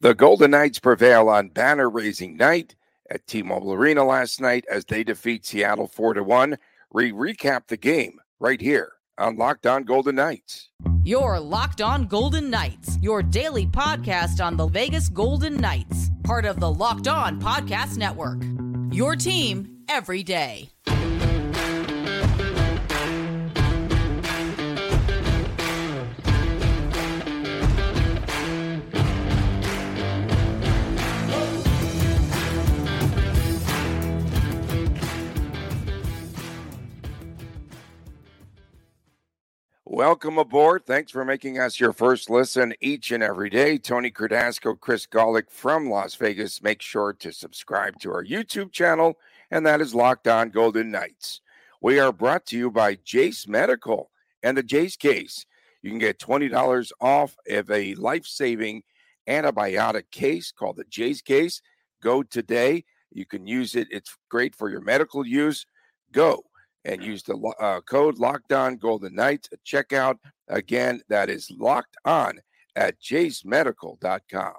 The Golden Knights prevail on banner raising night at T Mobile Arena last night as they defeat Seattle 4 to 1. We recap the game right here on Locked On Golden Knights. Your Locked On Golden Knights, your daily podcast on the Vegas Golden Knights, part of the Locked On Podcast Network. Your team every day. Welcome aboard. Thanks for making us your first listen each and every day. Tony Cardasco, Chris Gawlik from Las Vegas. Make sure to subscribe to our YouTube channel, and that is Locked On Golden Knights. We are brought to you by Jase Medical and the Jase case. You can get $20 off of a life saving antibiotic case called the Jase case. Go today. You can use it, it's great for your medical use. Go and use the uh, code Locked On Golden Knights at checkout. Again, that is locked on at jasemedical.com.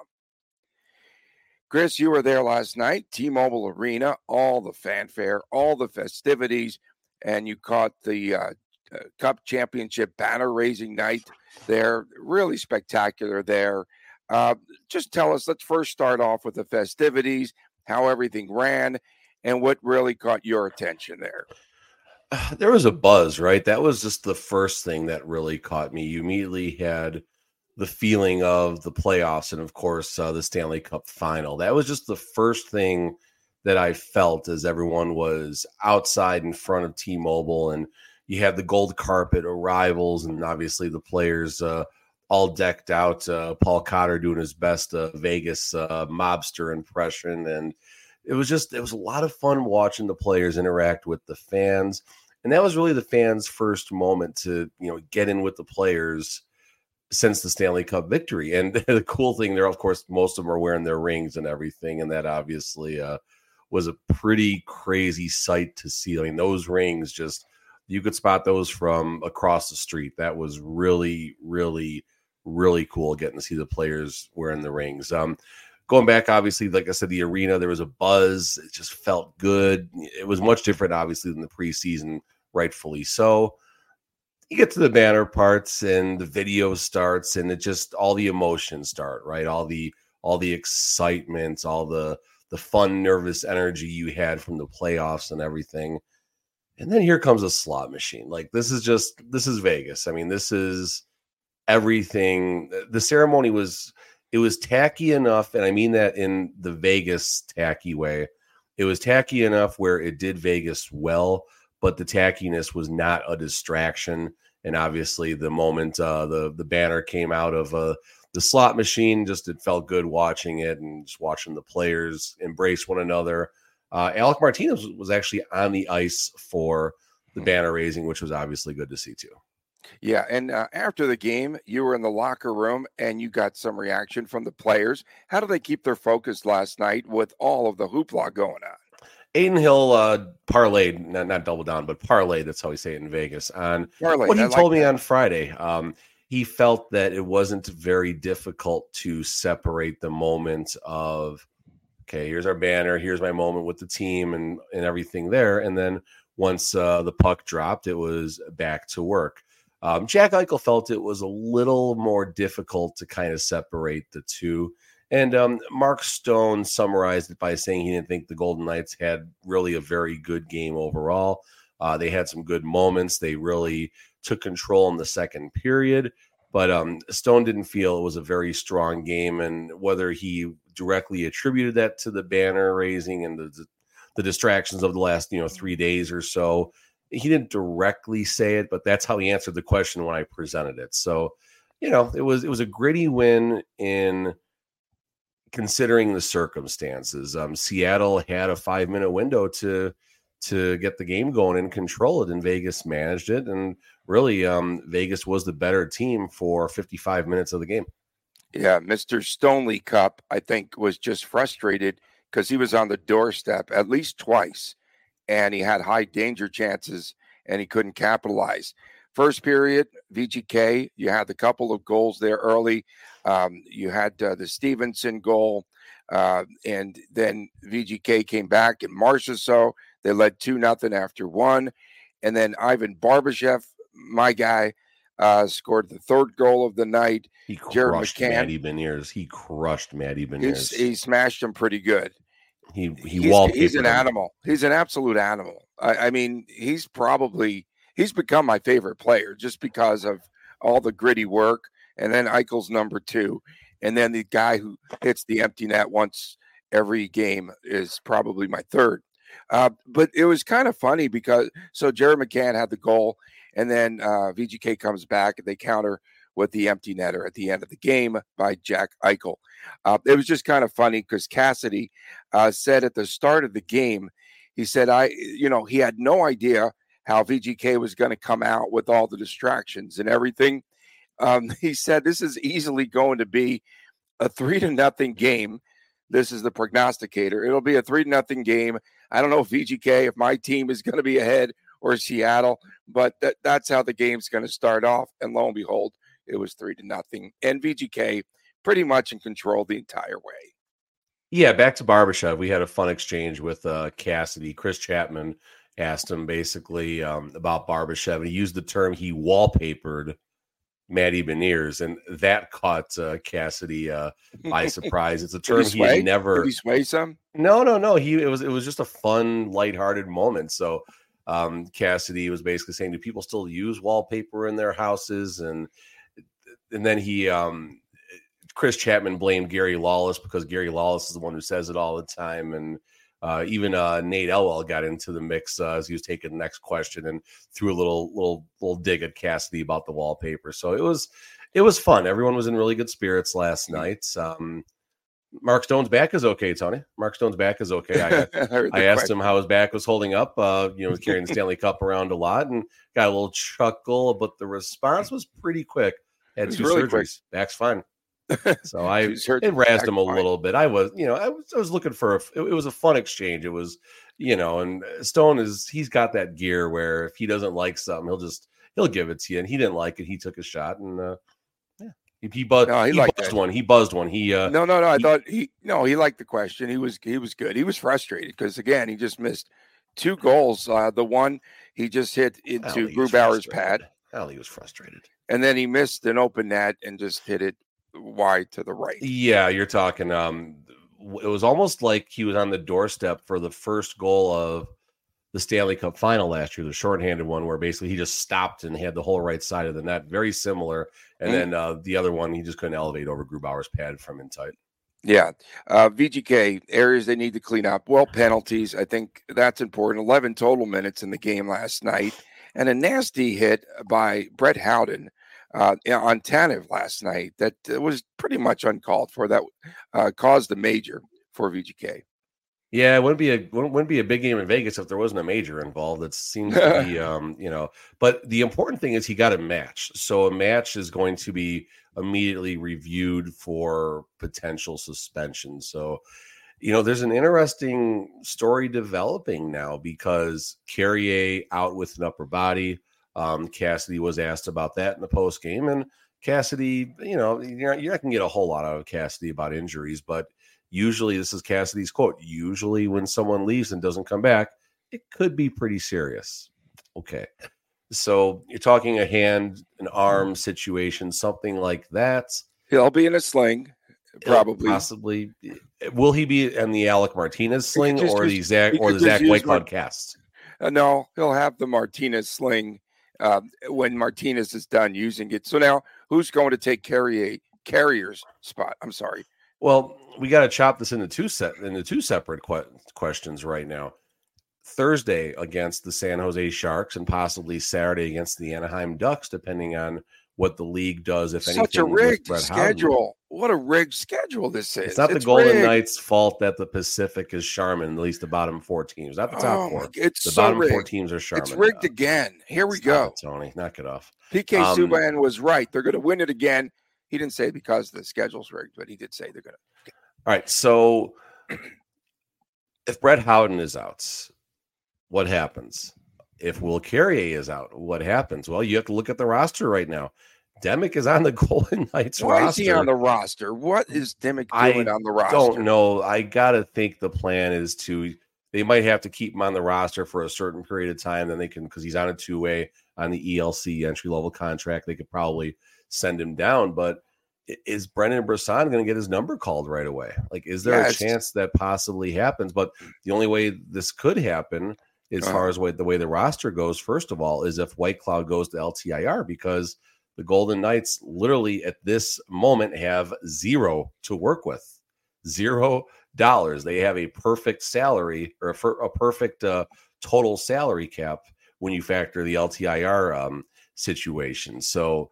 Chris, you were there last night, T Mobile Arena, all the fanfare, all the festivities, and you caught the uh, uh, Cup Championship banner raising night there. Really spectacular there. Uh, just tell us, let's first start off with the festivities, how everything ran, and what really caught your attention there. there was a buzz, right? That was just the first thing that really caught me. You immediately had the feeling of the playoffs and, of course, uh, the Stanley Cup final. That was just the first thing that I felt as everyone was outside in front of T Mobile and you had the gold carpet arrivals and obviously the players uh, all decked out. Uh, Paul Cotter doing his best uh, Vegas uh, mobster impression. And it was just, it was a lot of fun watching the players interact with the fans and that was really the fans' first moment to you know get in with the players since the Stanley Cup victory. And the cool thing there, of course, most of them are wearing their rings and everything, and that obviously uh, was a pretty crazy sight to see. I mean, those rings just you could spot those from across the street. That was really, really, really cool getting to see the players wearing the rings. Um, going back, obviously, like I said, the arena, there was a buzz. It just felt good. It was much different, obviously, than the preseason, rightfully so. You get to the banner parts and the video starts, and it just all the emotions start, right? All the all the excitement, all the the fun, nervous energy you had from the playoffs and everything. And then here comes a slot machine. Like this is just this is Vegas. I mean, this is everything. The ceremony was it was tacky enough, and I mean that in the Vegas tacky way. It was tacky enough where it did Vegas well, but the tackiness was not a distraction. And obviously, the moment uh, the the banner came out of uh, the slot machine, just it felt good watching it and just watching the players embrace one another. Uh, Alec Martinez was actually on the ice for the banner raising, which was obviously good to see too. Yeah, and uh, after the game, you were in the locker room and you got some reaction from the players. How do they keep their focus last night with all of the hoopla going on? Adin Hill uh, parlayed, not, not double down, but parlay. That's how we say it in Vegas. On parlayed, what he told me on Friday, um, he felt that it wasn't very difficult to separate the moment of, okay, here's our banner, here's my moment with the team, and and everything there, and then once uh, the puck dropped, it was back to work. Um, Jack Eichel felt it was a little more difficult to kind of separate the two. And um, Mark Stone summarized it by saying he didn't think the Golden Knights had really a very good game overall. Uh, they had some good moments. They really took control in the second period, but um, Stone didn't feel it was a very strong game. And whether he directly attributed that to the banner raising and the, the distractions of the last you know three days or so, he didn't directly say it, but that's how he answered the question when I presented it. So, you know, it was it was a gritty win in considering the circumstances. Um, Seattle had a five minute window to to get the game going and control it, and Vegas managed it. And really, um, Vegas was the better team for 55 minutes of the game. Yeah, Mr. Stoney Cup, I think, was just frustrated because he was on the doorstep at least twice and he had high danger chances and he couldn't capitalize. first period, VGK, you had a couple of goals there early. Um, you had uh, the Stephenson goal, uh, and then VGK came back and Marchessault. They led two nothing after one, and then Ivan Barbashev, my guy, uh, scored the third goal of the night. He crushed McCann, Matty Beniers. He crushed Matty Beniers. He smashed him pretty good. He he he's, he's an him. animal. He's an absolute animal. I, I mean, he's probably he's become my favorite player just because of all the gritty work. And then Eichel's number two, and then the guy who hits the empty net once every game is probably my third. Uh, but it was kind of funny because so Jared McCann had the goal, and then uh, VGK comes back and they counter with the empty netter at the end of the game by Jack Eichel. Uh, it was just kind of funny because Cassidy uh, said at the start of the game, he said, I, you know, he had no idea how VGK was going to come out with all the distractions and everything. Um, he said, this is easily going to be a three to nothing game. This is the prognosticator. It'll be a three to nothing game. I don't know if VGK, if my team is going to be ahead or Seattle, but that, that's how the game's going to start off. And lo and behold, it was three to nothing. And VGK pretty much in control the entire way. Yeah, back to Barbashev. We had a fun exchange with uh, Cassidy. Chris Chapman asked him basically um, about Barbashev, and he used the term he wallpapered Matty Beniers, and that caught uh, Cassidy uh, by surprise. It's a term he, he never. Did he sway some? No, no, no. He it was it was just a fun, lighthearted moment. So um, Cassidy was basically saying, "Do people still use wallpaper in their houses?" and and then he um, Chris Chapman blamed Gary Lawless because Gary Lawless is the one who says it all the time, and uh, even uh, Nate Elwell got into the mix uh, as he was taking the next question and threw a little little little dig at Cassidy about the wallpaper. So it was it was fun. Everyone was in really good spirits last mm-hmm. night. Um, Mark Stone's back is okay, Tony. Mark Stone's back is okay. I, I asked him how his back was holding up. Uh, you know, carrying the Stanley Cup around a lot and got a little chuckle, but the response was pretty quick. Had two really surgeries. Quick. Back's fine. So I it razzed him a fine. little bit. I was, you know, I was, I was looking for a, it, it was a fun exchange. It was, you know, and Stone is he's got that gear where if he doesn't like something, he'll just he'll give it to you. And he didn't like it. He took a shot and uh, yeah, he, he buzzed. No, he, he buzzed one. He buzzed one. He uh, no, no, no. I he, thought he no, he liked the question. He was he was good. He was frustrated because again, he just missed two goals. Uh, the one he just hit into Grubauer's pad. Hell, he was frustrated and then he missed an open net and just hit it wide to the right. Yeah, you're talking. Um, it was almost like he was on the doorstep for the first goal of the Stanley Cup final last year, the shorthanded one, where basically he just stopped and had the whole right side of the net, very similar. And mm-hmm. then uh, the other one, he just couldn't elevate over Grubauer's pad from in tight. Yeah. Uh, VGK areas they need to clean up. Well, penalties. I think that's important. 11 total minutes in the game last night. And a nasty hit by Brett Howden uh, on Tanev last night that uh, was pretty much uncalled for. That uh, caused a major for VGK. Yeah, it wouldn't be a wouldn't be a big game in Vegas if there wasn't a major involved. It seems to be, um, you know. But the important thing is he got a match, so a match is going to be immediately reviewed for potential suspension. So, you know, there's an interesting story developing now because Carrier out with an upper body. Um, Cassidy was asked about that in the post game, and Cassidy, you know, you're, you're not going to get a whole lot out of Cassidy about injuries, but usually this is Cassidy's quote. Usually, when someone leaves and doesn't come back, it could be pretty serious. Okay. So you're talking a hand, an arm situation, something like that. He'll be in a sling, probably. Possibly. Will he be in the Alec Martinez sling or the Zach or the Zach Whitecloud cast? Uh, no, he'll have the Martinez sling uh, when Martinez is done using it. So now, who's going to take Carrier Carrier's spot? I'm sorry. Well, we got to chop this into two set into two separate que- questions right now. Thursday against the San Jose Sharks and possibly Saturday against the Anaheim Ducks, depending on what the league does, if anything. Such a rigged schedule. What a rigged schedule this is. It's not it's the Golden rigged. Knights' fault that the Pacific is Charmin, at least the bottom four teams, not the top oh, four. It's the so bottom rigged. four teams are Charmin. It's rigged now. again. Here we go. It, Tony, knock it off. PK um, Subban was right. They're going to win it again. He didn't say because the schedule's rigged, but he did say they're going to. All right. So if Brett Howden is out, what happens? If Will Carrier is out, what happens? Well, you have to look at the roster right now. Demek is on the Golden Knights Why roster. is he on the roster? What is Demek I doing on the roster? I don't know. I gotta think the plan is to they might have to keep him on the roster for a certain period of time. Then they can because he's on a two way on the ELC entry level contract. They could probably send him down. But is Brendan Brisson going to get his number called right away? Like, is there Yes. a chance that possibly happens? But the only way this could happen, as Uh-huh. far as way, the way the roster goes, first of all, is if Whitecloud goes to LTIR because the Golden Knights literally at this moment have zero to work with. Zero dollars. They have a perfect salary or a, a perfect uh, total salary cap when you factor the LTIR um, situation. So,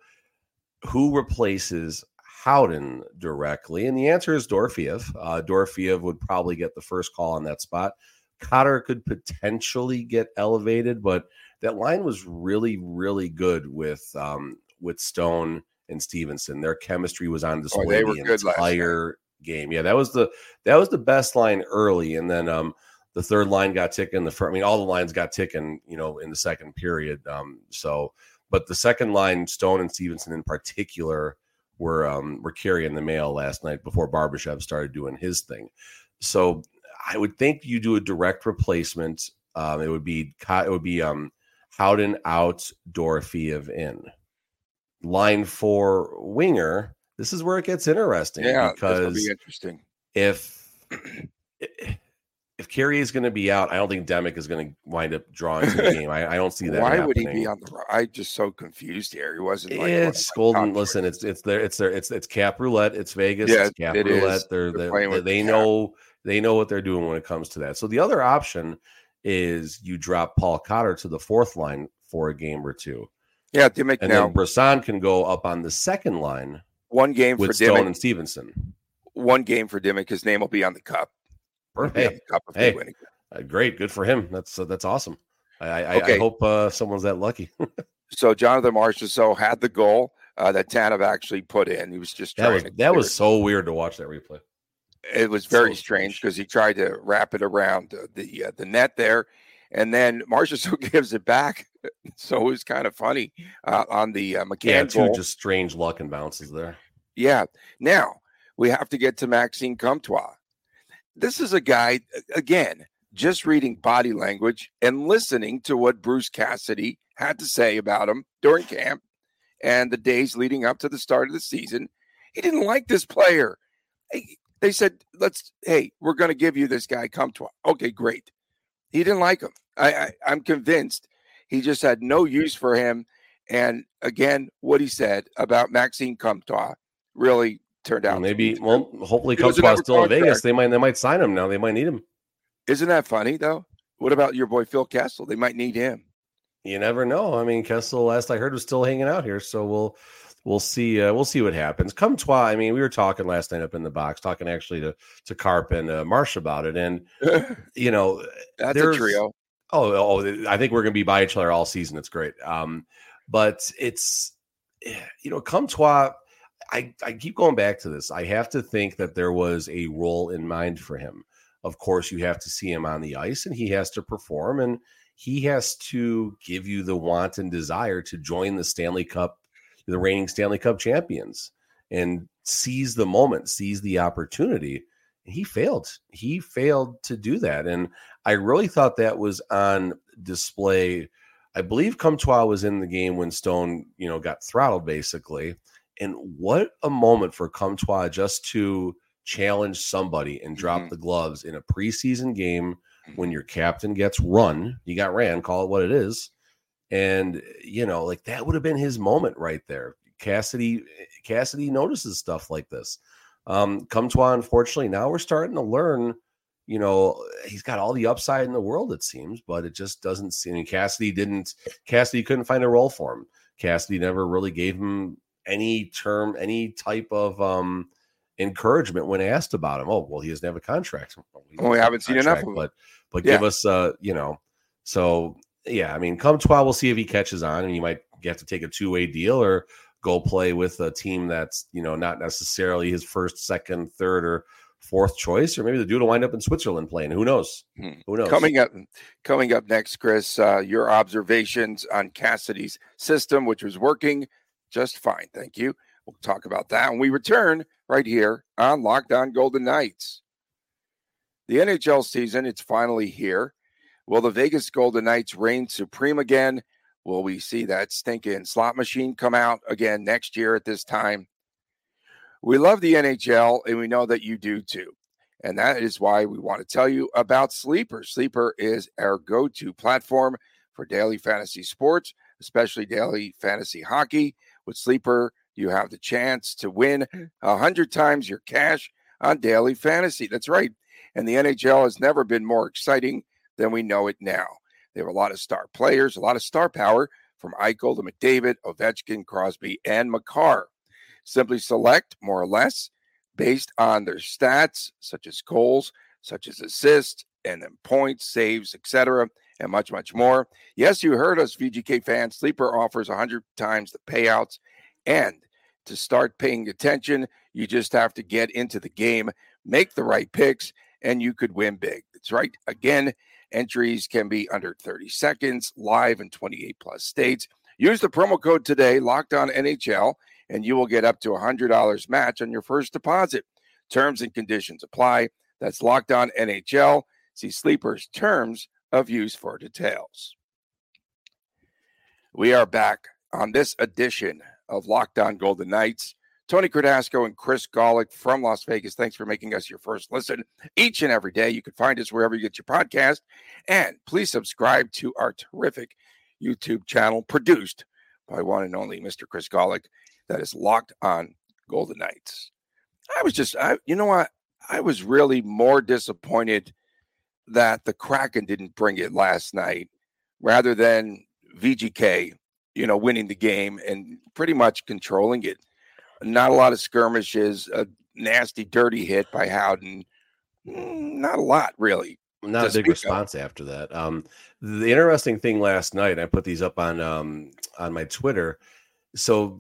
who replaces Howden directly? And the answer is Dorofeyev. Uh, Dorofeyev would probably get the first call on that spot. Cotter could potentially get elevated, but that line was really, really good with um, with Stone and Stephenson. Their chemistry was on display Oh, they were the good entire game. Yeah, that was the that was the best line early, and then um, the third line got ticking. The first, I mean, all the lines got ticking, you know, in the second period. Um, so, but the second line, Stone and Stephenson in particular, were um, were carrying the mail last night before Barbashev started doing his thing. So, I would think you do a direct replacement. Um, it would be it would be um, Howden out, Dorofeyev in. Line four winger. This is where it gets interesting Yeah, because be interesting. if if Carrier is going to be out, I don't think Demek is going to wind up drawing to the game. I, I don't see that. Why would he be on the? I just so confused here. He wasn't. Like it's golden. Listen, it's it's there. It's there. It's it's cap roulette. It's Vegas. Yeah, it's cap it roulette. is. They're, They're they're, they they cap. They know what they're doing when it comes to that. So the other option is you drop Paul Cotter to the fourth line for a game or two, yeah. Demek and now then Brisson can go up on the second line one game for Stone Demek. and Stephenson. One game for Demek. His name will be on the cup. On Hey, the cup hey. uh, great, good for him. That's uh, that's awesome. I I, I- I hope uh, someone's that lucky. So Jonathan Marchessault had the goal uh, that Tanev actually put in. He was just that trying was that was so weird to watch that replay. It was very So strange because he tried to wrap it around the uh, the net there, and then Marchessault gives it back. So it was kind of funny uh, on the uh, McCann Yeah, two just strange luck and bounces there. Yeah. Now we have to get to Maxime Comtois. This is a guy, again, just reading body language and listening to what Bruce Cassidy had to say about him during camp and the days leading up to the start of the season. He didn't like this player. Hey, They said, let's, hey, we're going to give you this guy, Comtois. Okay, great. He didn't like him. I, I, I'm convinced he just had no use for him. And again, what he said about Maxime Comtois really turned out. to Maybe be well, hopefully Comtois a still in Vegas. They might they might sign him now. They might need him. isn't that funny though? What about your boy Phil Kessel? They might need him. You never know. I mean, Kessel, last I heard, was still hanging out here. So we'll we'll see. Uh, we'll see what happens. Come Comtois. I mean, we were talking last night up in the box, talking actually to to Carp and uh, Marsh about it, and you know, That's a trio. Oh, oh, I think we're going to be by each other all season. It's great. Um, but it's, eh, you know, come Comtois, I, I keep going back to this. I have to think that there was a role in mind for him. Of course, you have to see him on the ice and he has to perform and he has to give you the want and desire to join the Stanley Cup, the reigning Stanley Cup champions and seize the moment, seize the opportunity. He failed. He failed to do that. And I really thought that was on display. I believe Comtois was in the game when Stone, you know, got throttled basically. And what a moment for Comtois just to challenge somebody and drop Mhm. the gloves in a preseason game when your captain gets run. You got ran, call it what it is. And you know, like that would have been his moment right there. Cassidy Cassidy notices stuff like this. Um, Comtois, unfortunately, now we're starting to learn you know, he's got all the upside in the world, it seems, but it just doesn't seem. Cassidy didn't, Cassidy couldn't find a role for him. Cassidy never really gave him any term, any type of um encouragement when asked about him. Oh, well, he doesn't have a contract. Well, we doesn't have a haven't seen enough of him. but but Yeah. give us uh, you know, so yeah, I mean, come 12, we'll see if he catches on, and you might have to take a two-way deal or go play with a team that's you know not necessarily his first, second, third, or fourth choice, or maybe the dude will wind up in Switzerland playing. Who knows? Hmm. Who knows? Coming up, coming up next, Chris, uh, your observations on Cassidy's system, which was working just fine. Thank you. We'll talk about that when we return right here on Locked On Golden Knights. The NHL season, it's finally here. Will the Vegas Golden Knights reign supreme again? Will we see that stinking slot machine come out again next year at this time? We love the NHL and we know that you do too. And that is why we want to tell you about Sleeper. Sleeper is our go to platform for daily fantasy sports, especially daily fantasy hockey. With Sleeper, you have the chance to win a hundred times your cash on daily fantasy. That's right. And the NHL has never been more exciting than we know it now. They have a lot of star players, a lot of star power from Eichel to McDavid, Ovechkin, Crosby, and Makar. Simply select more or less based on their stats, such as goals, such as assists, and then points, saves, etc., and much, much more. Yes, you heard us, VGK fans. Sleeper offers 100 times the payouts. And to start paying attention, you just have to get into the game, make the right picks, and you could win big. That's right. Again, Entries can be under 30 seconds, live in 28 plus states. Use the promo code today, locked on NHL, and you will get up to $100 match on your first deposit. Terms and conditions apply. That's locked on NHL. See Sleeper's terms of use for details. We are back on this edition of Locked On Golden Knights. Tony Cardasco and Chris Gawlik from Las Vegas. Thanks for making us your first listen each and every day. You can find us wherever you get your podcast. And please subscribe to our terrific YouTube channel produced by one and only Mr. Chris Gawlik that is locked on Golden Knights. I was just, I, you know what? I was really more disappointed that the Kraken didn't bring it last night rather than VGK, you know, winning the game and pretty much controlling it. Not a lot of skirmishes, a nasty, dirty hit by Howden. Mm, not a lot, really. Not a big response of. after that. Um, the interesting thing last night, I put these up on um, on my Twitter. So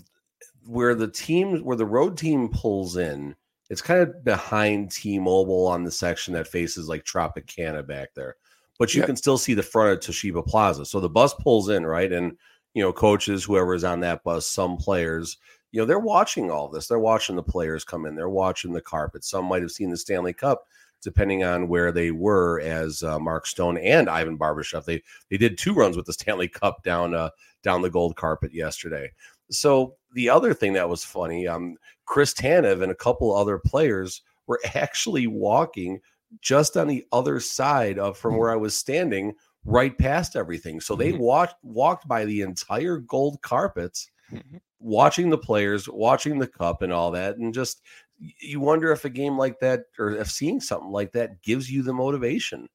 where the team, where the road team pulls in, it's kind of behind T-Mobile on the section that faces like Tropicana back there, but you yep. can still see the front of Toshiba Plaza. So the bus pulls in, right, and you know coaches, whoever is on that bus, some players you know, they're watching all this. They're watching the players come in. They're watching the carpet. Some might have seen the Stanley Cup, depending on where they were. As uh, Mark Stone and Ivan Barbashev, they they did two runs with the Stanley Cup down uh, down the gold carpet yesterday. So the other thing that was funny, um, Chris Tanev and a couple other players were actually walking just on the other side of from where I was standing, right past everything. So they mm-hmm. walked walked by the entire gold carpets mm-hmm watching the players, watching the cup and all that, and just you wonder if a game like that or if seeing something like that gives you the motivation.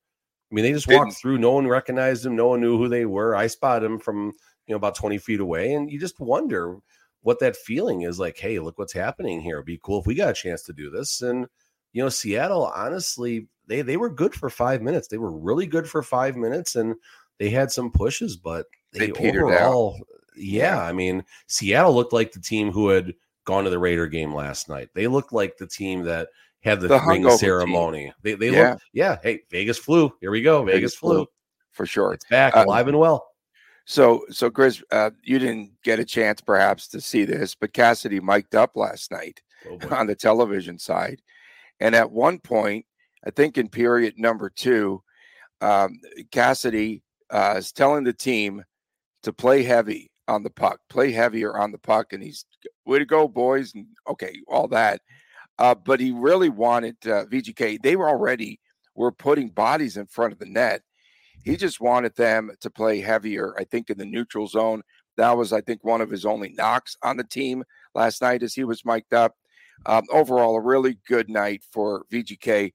I mean, they just walked through, no one recognized them, no one knew who they were. I spotted them from you know about 20 feet away, and you just wonder what that feeling is like. Hey, look what's happening here. It'd be cool if we got a chance to do this. And you know, Seattle, honestly, they they were good for five minutes. They were really good for five minutes, and they had some pushes, but they, they overall out yeah, I mean, Seattle looked like the team who had gone to the Raider game last night. They looked like the team that had the, the ring ceremony. Team. They they yeah. looked yeah, hey, Vegas flu. Here we go. Vegas, Vegas flu. flu. For sure. It's back um, alive and well. So so Chris, uh, you didn't get a chance perhaps to see this, but Cassidy mic'd up last night oh on the television side. And at one point, I think in period number two, um, Cassidy uh, is telling the team to play heavy on the puck, play heavier on the puck, and he's way to go, boys, and okay, all that. Uh, but he really wanted uh, VGK. They were already were putting bodies in front of the net. He just wanted them to play heavier. I think in the neutral zone. That was, I think, one of his only knocks on the team last night as he was mic'd up. Um, overall, a really good night for VGK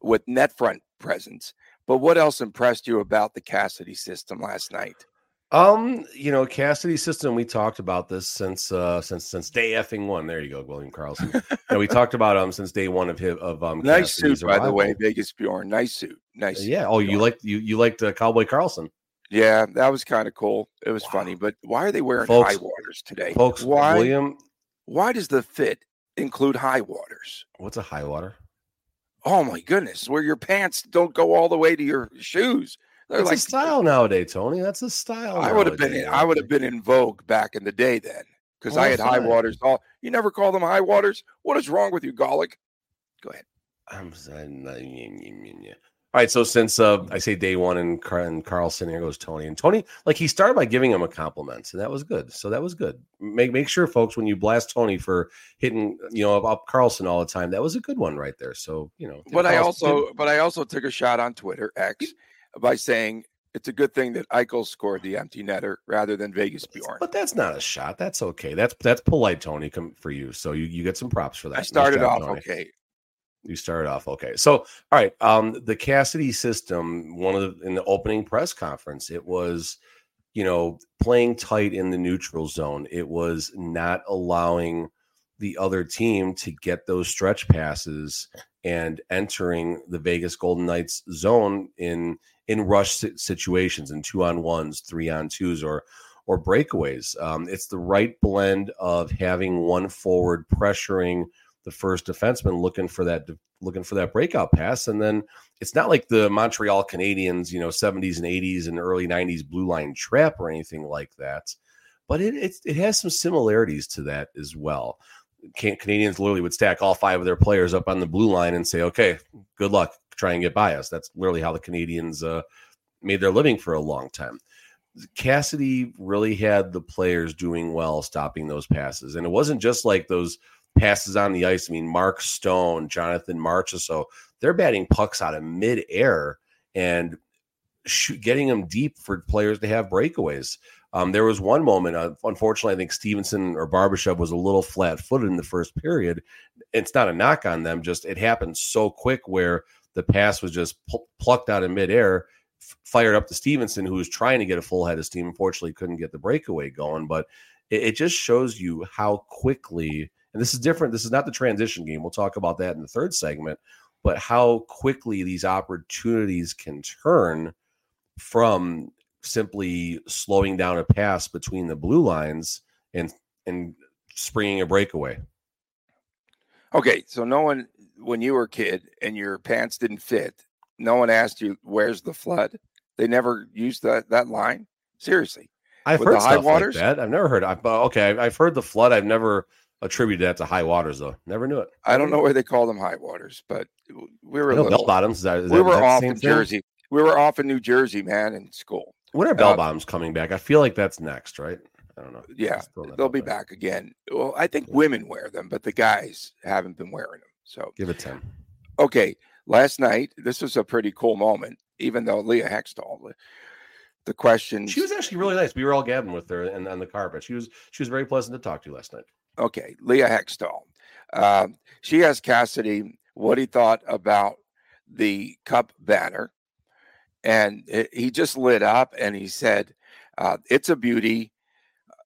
with net front presence. But what else impressed you about the Cassidy system last night? Um, you know, Cassidy system. We talked about this since uh since since day effing one. There you go, William Karlsson. and we talked about um since day one of his of um. Nice Cassidy's suit, arrival. by the way, Vegas Bjorn. Nice suit. Nice. Yeah. Oh, you like you you liked uh, Cowboy Karlsson. Yeah, that was kind of cool. It was wow. funny, but why are they wearing folks, high waters today? Folks, why? William, why does the fit include high waters? What's a high water? Oh my goodness, where your pants don't go all the way to your shoes. They're That's like a style nowadays, Tony. That's a style. I would have been in, I would have been in vogue back in the day then because I had high waters. All you never call them high waters. What is wrong with you, Gawlik? Go ahead. I'm saying, all right, so since uh, I say day one and, Car- and Karlsson, here goes Tony. And Tony, like he started by giving him a compliment, so that was good. So that was good. Make make sure, folks, when you blast Tony for hitting, you know, up Karlsson all the time, that was a good one right there. So you know, but I also, but I also took a shot on Twitter X by saying it's a good thing that Eichel scored the empty netter rather than Vegas Bjorn. But that's not a shot. That's okay. That's that's polite, Tony, come for you. So you, you get some props for that. I started nice job, off Tony. okay. You started off okay. So, all right, um, the Cassidy system. One of the in the opening press conference, it was, you know, playing tight in the neutral zone. It was not allowing the other team to get those stretch passes and entering the Vegas Golden Knights zone in in rush situations, in two on ones, three on twos, or or breakaways. Um, it's the right blend of having one forward pressuring the first defenseman looking for that looking for that breakout pass. And then it's not like the Montreal Canadiens, you know, 70s and 80s and early 90s blue line trap or anything like that. But it it, it has some similarities to that as well. Canadiens literally would stack all five of their players up on the blue line and say, "Okay, good luck, try and get by us." That's literally how the Canadiens uh, made their living for a long time. Cassidy really had the players doing well stopping those passes, and it wasn't just like those passes on the ice. I mean, Mark Stone, Jonathan Marchessault, they're batting pucks out of midair and getting them deep for players to have breakaways. Um, there was one moment, uh, unfortunately, I think Stephenson or Barbashev was a little flat footed in the first period. It's not a knock on them, just it happened so quick where the pass was just pl- plucked out in midair, f- fired up to Stephenson, who was trying to get a full head of steam. Unfortunately, couldn't get the breakaway going, but it, it just shows you how quickly and this is different. This is not the transition game. We'll talk about that in the third segment, but how quickly these opportunities can turn from simply slowing down a pass between the blue lines and and springing a breakaway. Okay, so no one when you were a kid and your pants didn't fit, no one asked you where's the flood. They never used that that line. Seriously, I've With heard stuff waters? like that. I've never heard. I, uh, okay, I've heard the flood. I've never attributed that to high waters though. Never knew it. I don't know why they call them high waters, but we were bell bottoms. That, we were off in Jersey. We were off in New Jersey, man, in school. When are bell uh, coming back? I feel like that's next, right? I don't know. Yeah, they'll be back. back again. Well, I think women wear them, but the guys haven't been wearing them. So give it ten. Okay, last night this was a pretty cool moment, even though Leah Hextall. The question she was actually really nice. We were all gabbing with her and on the carpet. She was she was very pleasant to talk to last night. Okay, Leah Hextall. Uh, she asked Cassidy what he thought about the cup banner, and it, he just lit up and he said, uh, "It's a beauty.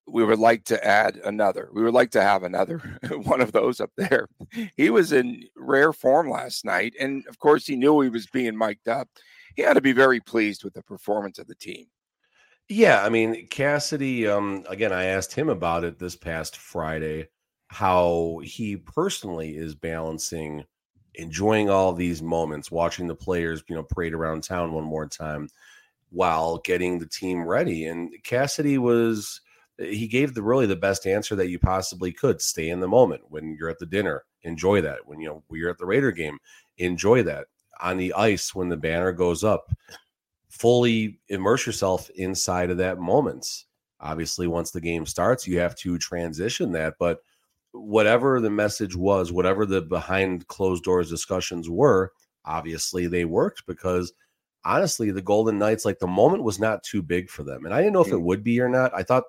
We would like to add another. We would like to have another one of those up there." He was in rare form last night, and of course, he knew he was being mic'd up. He had to be very pleased with the performance of the team. Yeah, I mean Cassidy. Um, again, I asked him about it this past Friday, how he personally is balancing enjoying all these moments, watching the players, you know, parade around town one more time, while getting the team ready. And Cassidy was he gave the really the best answer that you possibly could. Stay in the moment when you're at the dinner, enjoy that. When you know when you're at the Raider game, enjoy that. On the ice when the banner goes up, fully immerse yourself inside of that moment. Obviously, once the game starts, you have to transition that. But whatever the message was, whatever the behind closed doors discussions were, obviously they worked because honestly, the Golden Knights, like the moment was not too big for them. And I didn't know if it mm. would be or not. I thought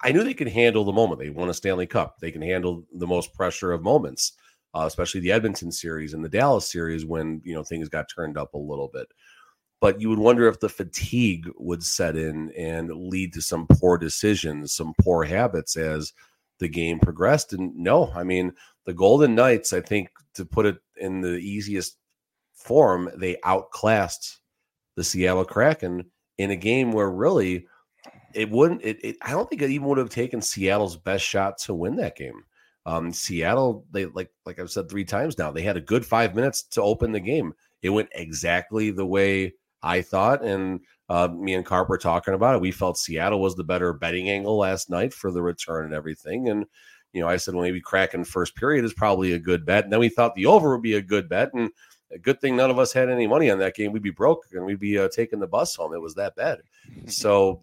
I knew they could handle the moment. They won a Stanley Cup. They can handle the most pressure of moments, uh, especially the Edmonton series and the Dallas series when you know things got turned up a little bit but you would wonder if the fatigue would set in and lead to some poor decisions, some poor habits as the game progressed. And no, I mean, the Golden Knights, I think, to put it in the easiest form, they outclassed the Seattle Kraken in a game where really it wouldn't, it, it I don't think it even would have taken Seattle's best shot to win that game. Um, Seattle, they like like I've said three times now, they had a good five minutes to open the game. It went exactly the way I thought, and uh, me and Carp were talking about it. We felt Seattle was the better betting angle last night for the return and everything. And you know, I said well, maybe Kraken first period is probably a good bet. And then we thought the over would be a good bet, and a good thing none of us had any money on that game. We'd be broke and we'd be uh, taking the bus home. It was that bad. so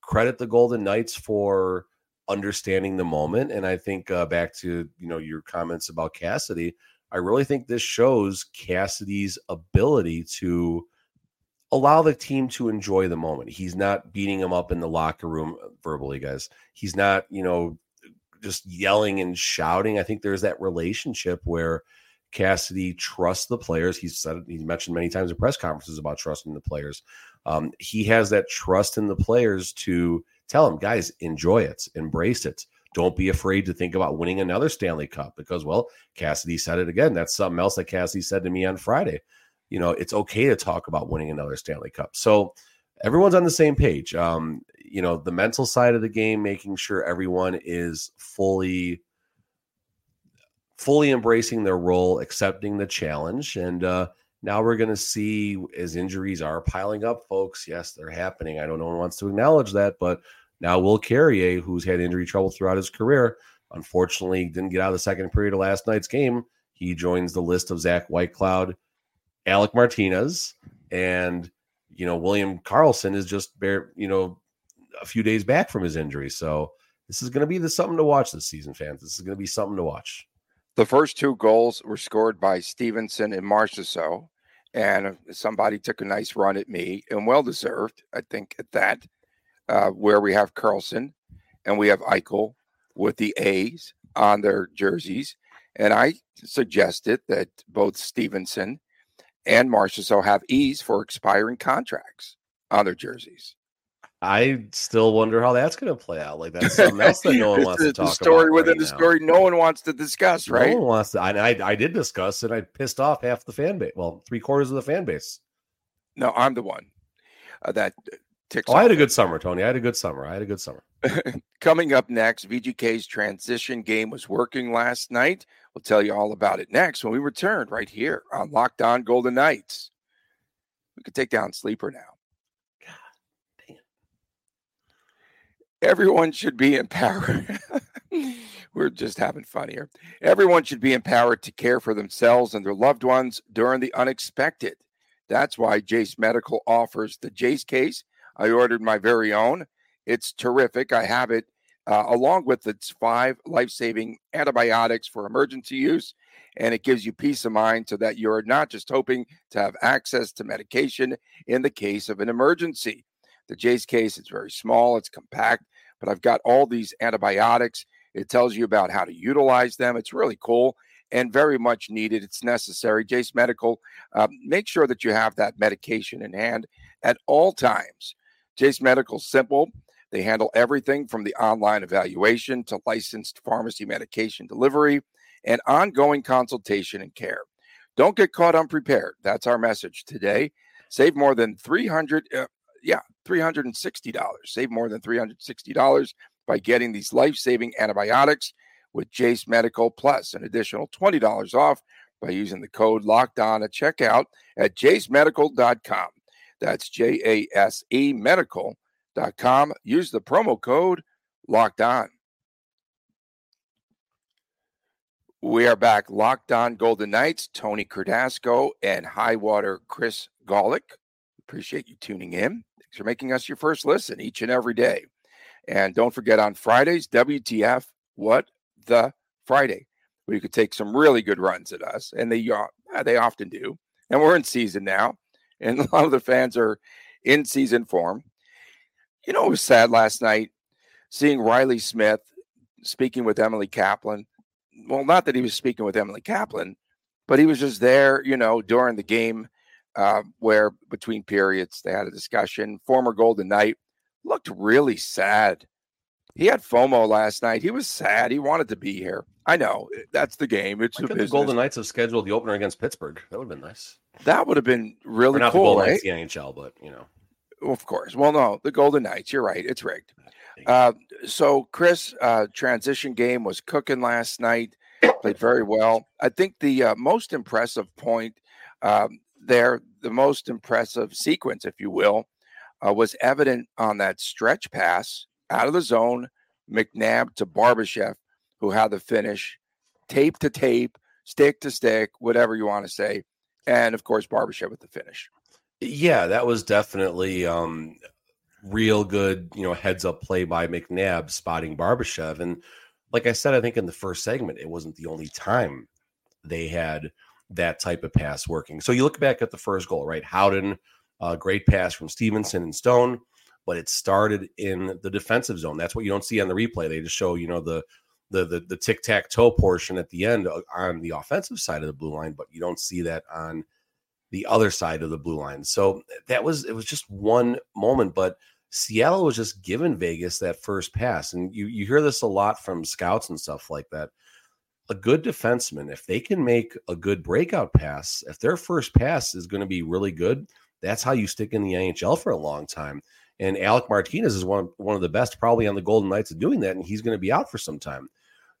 credit the Golden Knights for understanding the moment. And I think uh, back to you know your comments about Cassidy, I really think this shows Cassidy's ability to allow the team to enjoy the moment. He's not beating them up in the locker room uh, verbally, guys. He's not you know just yelling and shouting. I think there's that relationship where Cassidy trusts the players. He's said he's mentioned many times in press conferences about trusting the players. Um, he has that trust in the players to tell them, guys, enjoy it, embrace it. Don't be afraid to think about winning another Stanley Cup because, well, Cassidy said it again. That's something else that Cassidy said to me on Friday. You know, it's okay to talk about winning another Stanley Cup. So everyone's on the same page. Um, you know, the mental side of the game, making sure everyone is fully fully embracing their role, accepting the challenge. And uh, now we're going to see as injuries are piling up, folks. Yes, they're happening. I don't know one wants to acknowledge that, but now Will Carrier, who's had injury trouble throughout his career, unfortunately didn't get out of the second period of last night's game. He joins the list of Zach Whitecloud, Alec Martinez, and you know William Karlsson is just bare, you know, a few days back from his injury. So this is going to be the something to watch this season, fans. This is going to be something to watch. The first two goals were scored by Stephenson and Marchessault, and somebody took a nice run at me, and well deserved, I think, at that. Uh, where we have Karlsson and we have Eichel with the A's on their jerseys, and I suggested that both Stephenson and Marchessault have E's for expiring contracts on their jerseys. I still wonder how that's going to play out. Like that's something else that no one wants to talk about. story within right the story, no one wants to discuss. Right? No one wants to. I, I, I did discuss, and I pissed off half the fan base. Well, three quarters of the fan base. No, I'm the one uh, that ticks. Oh, I had a good summer, Tony. I had a good summer. I had a good summer. Coming up next, VGK's transition game was working last night. We'll tell you all about it next when we return right here on Locked On Golden Knights. We could take down Sleeper now. God damn. Everyone should be empowered. We're just having fun here. Everyone should be empowered to care for themselves and their loved ones during the unexpected. That's why Jase Medical offers the Jase case. I ordered my very own. It's terrific. I have it uh, along with its five life saving antibiotics for emergency use. And it gives you peace of mind so that you're not just hoping to have access to medication in the case of an emergency. The Jase case is very small, it's compact, but I've got all these antibiotics. It tells you about how to utilize them. It's really cool and very much needed. It's necessary. Jase Medical, uh, make sure that you have that medication in hand at all times. Jase Medical, simple. They handle everything from the online evaluation to licensed pharmacy medication delivery and ongoing consultation and care. Don't get caught unprepared. That's our message today. Save more than 300 uh, yeah, $360. Save more than $360 by getting these life-saving antibiotics with Jase Medical Plus, an additional $20 off by using the code locked on at checkout at jasemedical.com. That's J A S E medical.com. Use the promo code locked on. We are back locked on Golden Knights, Tony Cardasco and Highwater Chris Gawlik. Appreciate you tuning in. Thanks for making us your first listen each and every day. And don't forget on Fridays, WTF, what the Friday, where you could take some really good runs at us. And they, uh, they often do. And we're in season now. And a lot of the fans are in season form. You know, it was sad last night seeing Reilly Smith speaking with Emily Kaplan. Well, not that he was speaking with Emily Kaplan, but he was just there, you know, during the game uh, where between periods they had a discussion. Former Golden Knight looked really sad. He had FOMO last night. He was sad. He wanted to be here. I know eh, that's the game. It's the, the Golden Knights have scheduled the opener against Pittsburgh. That would have been nice. That would have been really or not cool. The Golden right? Knights, the NHL, but you know, Of course. Well, no, the Golden Knights. You're right. It's rigged. Uh, so, Chris, uh, transition game was cooking last night. Played very well. I think the uh, most impressive point um, there, the most impressive sequence, if you will, uh, was evident on that stretch pass out of the zone, McNabb to Barbashev, who had the finish, tape to tape, stick to stick, whatever you want to say. And of course, Barbashev with the finish. Yeah, that was definitely um, real good, you know, heads up play by McNabb spotting Barbashev. And like I said, I think in the first segment, it wasn't the only time they had that type of pass working. So you look back at the first goal, right? Howden, uh, great pass from Stephenson and Stone, but it started in the defensive zone. That's what you don't see on the replay. They just show, you know, the the the, the tic tac toe portion at the end uh, on the offensive side of the blue line, but you don't see that on the other side of the blue line. So that was it was just one moment, but Seattle was just giving Vegas that first pass. And you you hear this a lot from scouts and stuff like that. A good defenseman, if they can make a good breakout pass, if their first pass is going to be really good, that's how you stick in the NHL for a long time. And Alec Martinez is one of, one of the best, probably on the Golden Knights, of doing that, and he's going to be out for some time.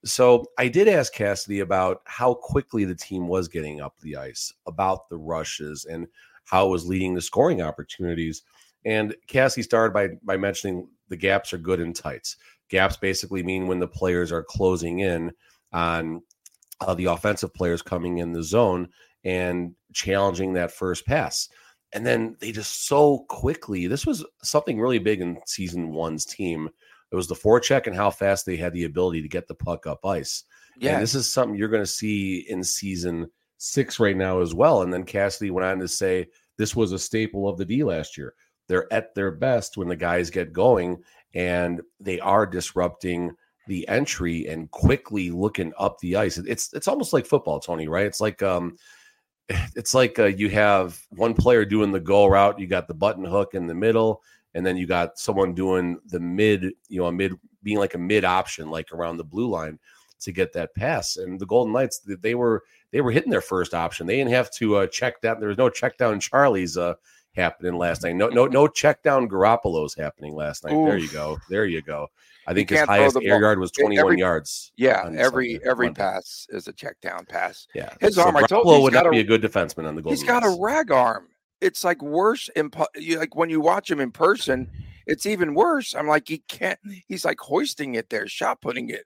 So I did ask Cassidy about how quickly the team was getting up the ice, about the rushes, and how it was leading to scoring opportunities. And Cassidy started by by mentioning the gaps are good and tights. Gaps basically mean when the players are closing in on uh, the offensive players coming in the zone and challenging that first pass. And then they just so quickly. This was something really big in season one's team it was the forecheck and how fast they had the ability to get the puck up ice. Yeah, and this is something you're going to see in season six right now as well. And then Cassidy went on to say this was a staple of the D last year. They're at their best when the guys get going, and they are disrupting the entry and quickly looking up the ice. It's it's almost like football, Tony. Right? It's like um, it's like uh, you have one player doing the go route. You got the button hook in the middle and then you got someone doing the mid, you know, a mid being like a mid option, like around the blue line to get that pass. And the Golden Knights, they were they were hitting their first option. They didn't have to uh, check down. There was no check down Charlie's uh, happening last night. No, no, no check down Garoppolo's happening last night. Oof. There you go. There you go. I think his highest air yard was 21 every, yards. Yeah, every Sunday, every Monday. pass is a check down pass. Yeah, his so arm. Garoppolo I told you, would not a, be a good defenseman on the Golden. He's got Knights. a rag arm it's like worse. In, like when you watch him in person, it's even worse. I'm like, he can't. He's like hoisting it there, shot putting it.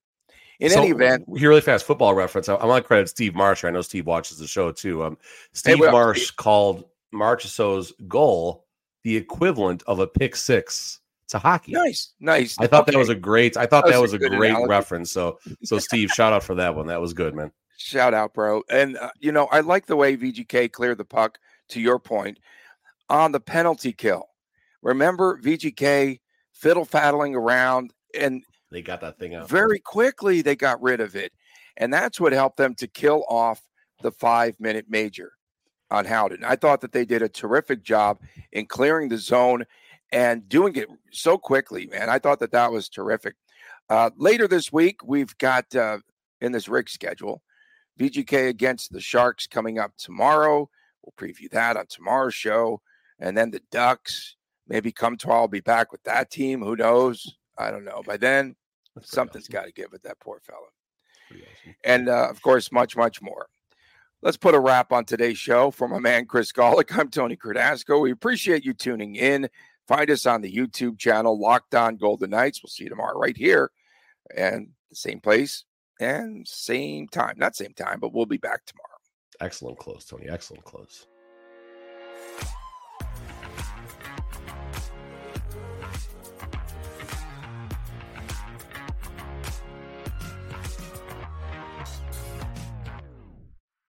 In so, any event, here really fast football reference. I, I want to credit Steve Marsh. I know Steve watches the show too. Um, Steve hey, well, Marsh called Marchessault's goal the equivalent of a pick six to hockey. Nice, nice. I thought okay. that was a great. I thought that, that was, a, a great analogy. reference. So, so Steve, shout out for that one. That was good, man. Shout out, bro. And uh, you know, I like the way VGK cleared the puck to your point, on the penalty kill. Remember VGK fiddle faddling around and they got that thing out very quickly. They got rid of it, and that's what helped them to kill off the five minute major on Howden. I thought that they did a terrific job in clearing the zone and doing it so quickly, man. I thought that that was terrific. Uh, later this week, we've got uh, in this rig schedule VGK against the Sharks coming up tomorrow. We'll preview that on tomorrow's show. And then the Ducks, maybe come tomorrow, I'll be back with that team. Who knows? I don't know. By then, something's awesome. got to give with that poor fellow. Awesome. And uh, of course, much, much more. Let's put a wrap on today's show. For my man, Chris Gawlik, I'm Tony Cardasco. We appreciate you tuning in. Find us on the YouTube channel, Locked On Golden Knights. We'll see you tomorrow right here and the same place and same time. Not same time, but we'll be back tomorrow. Excellent close, Tony. Excellent close.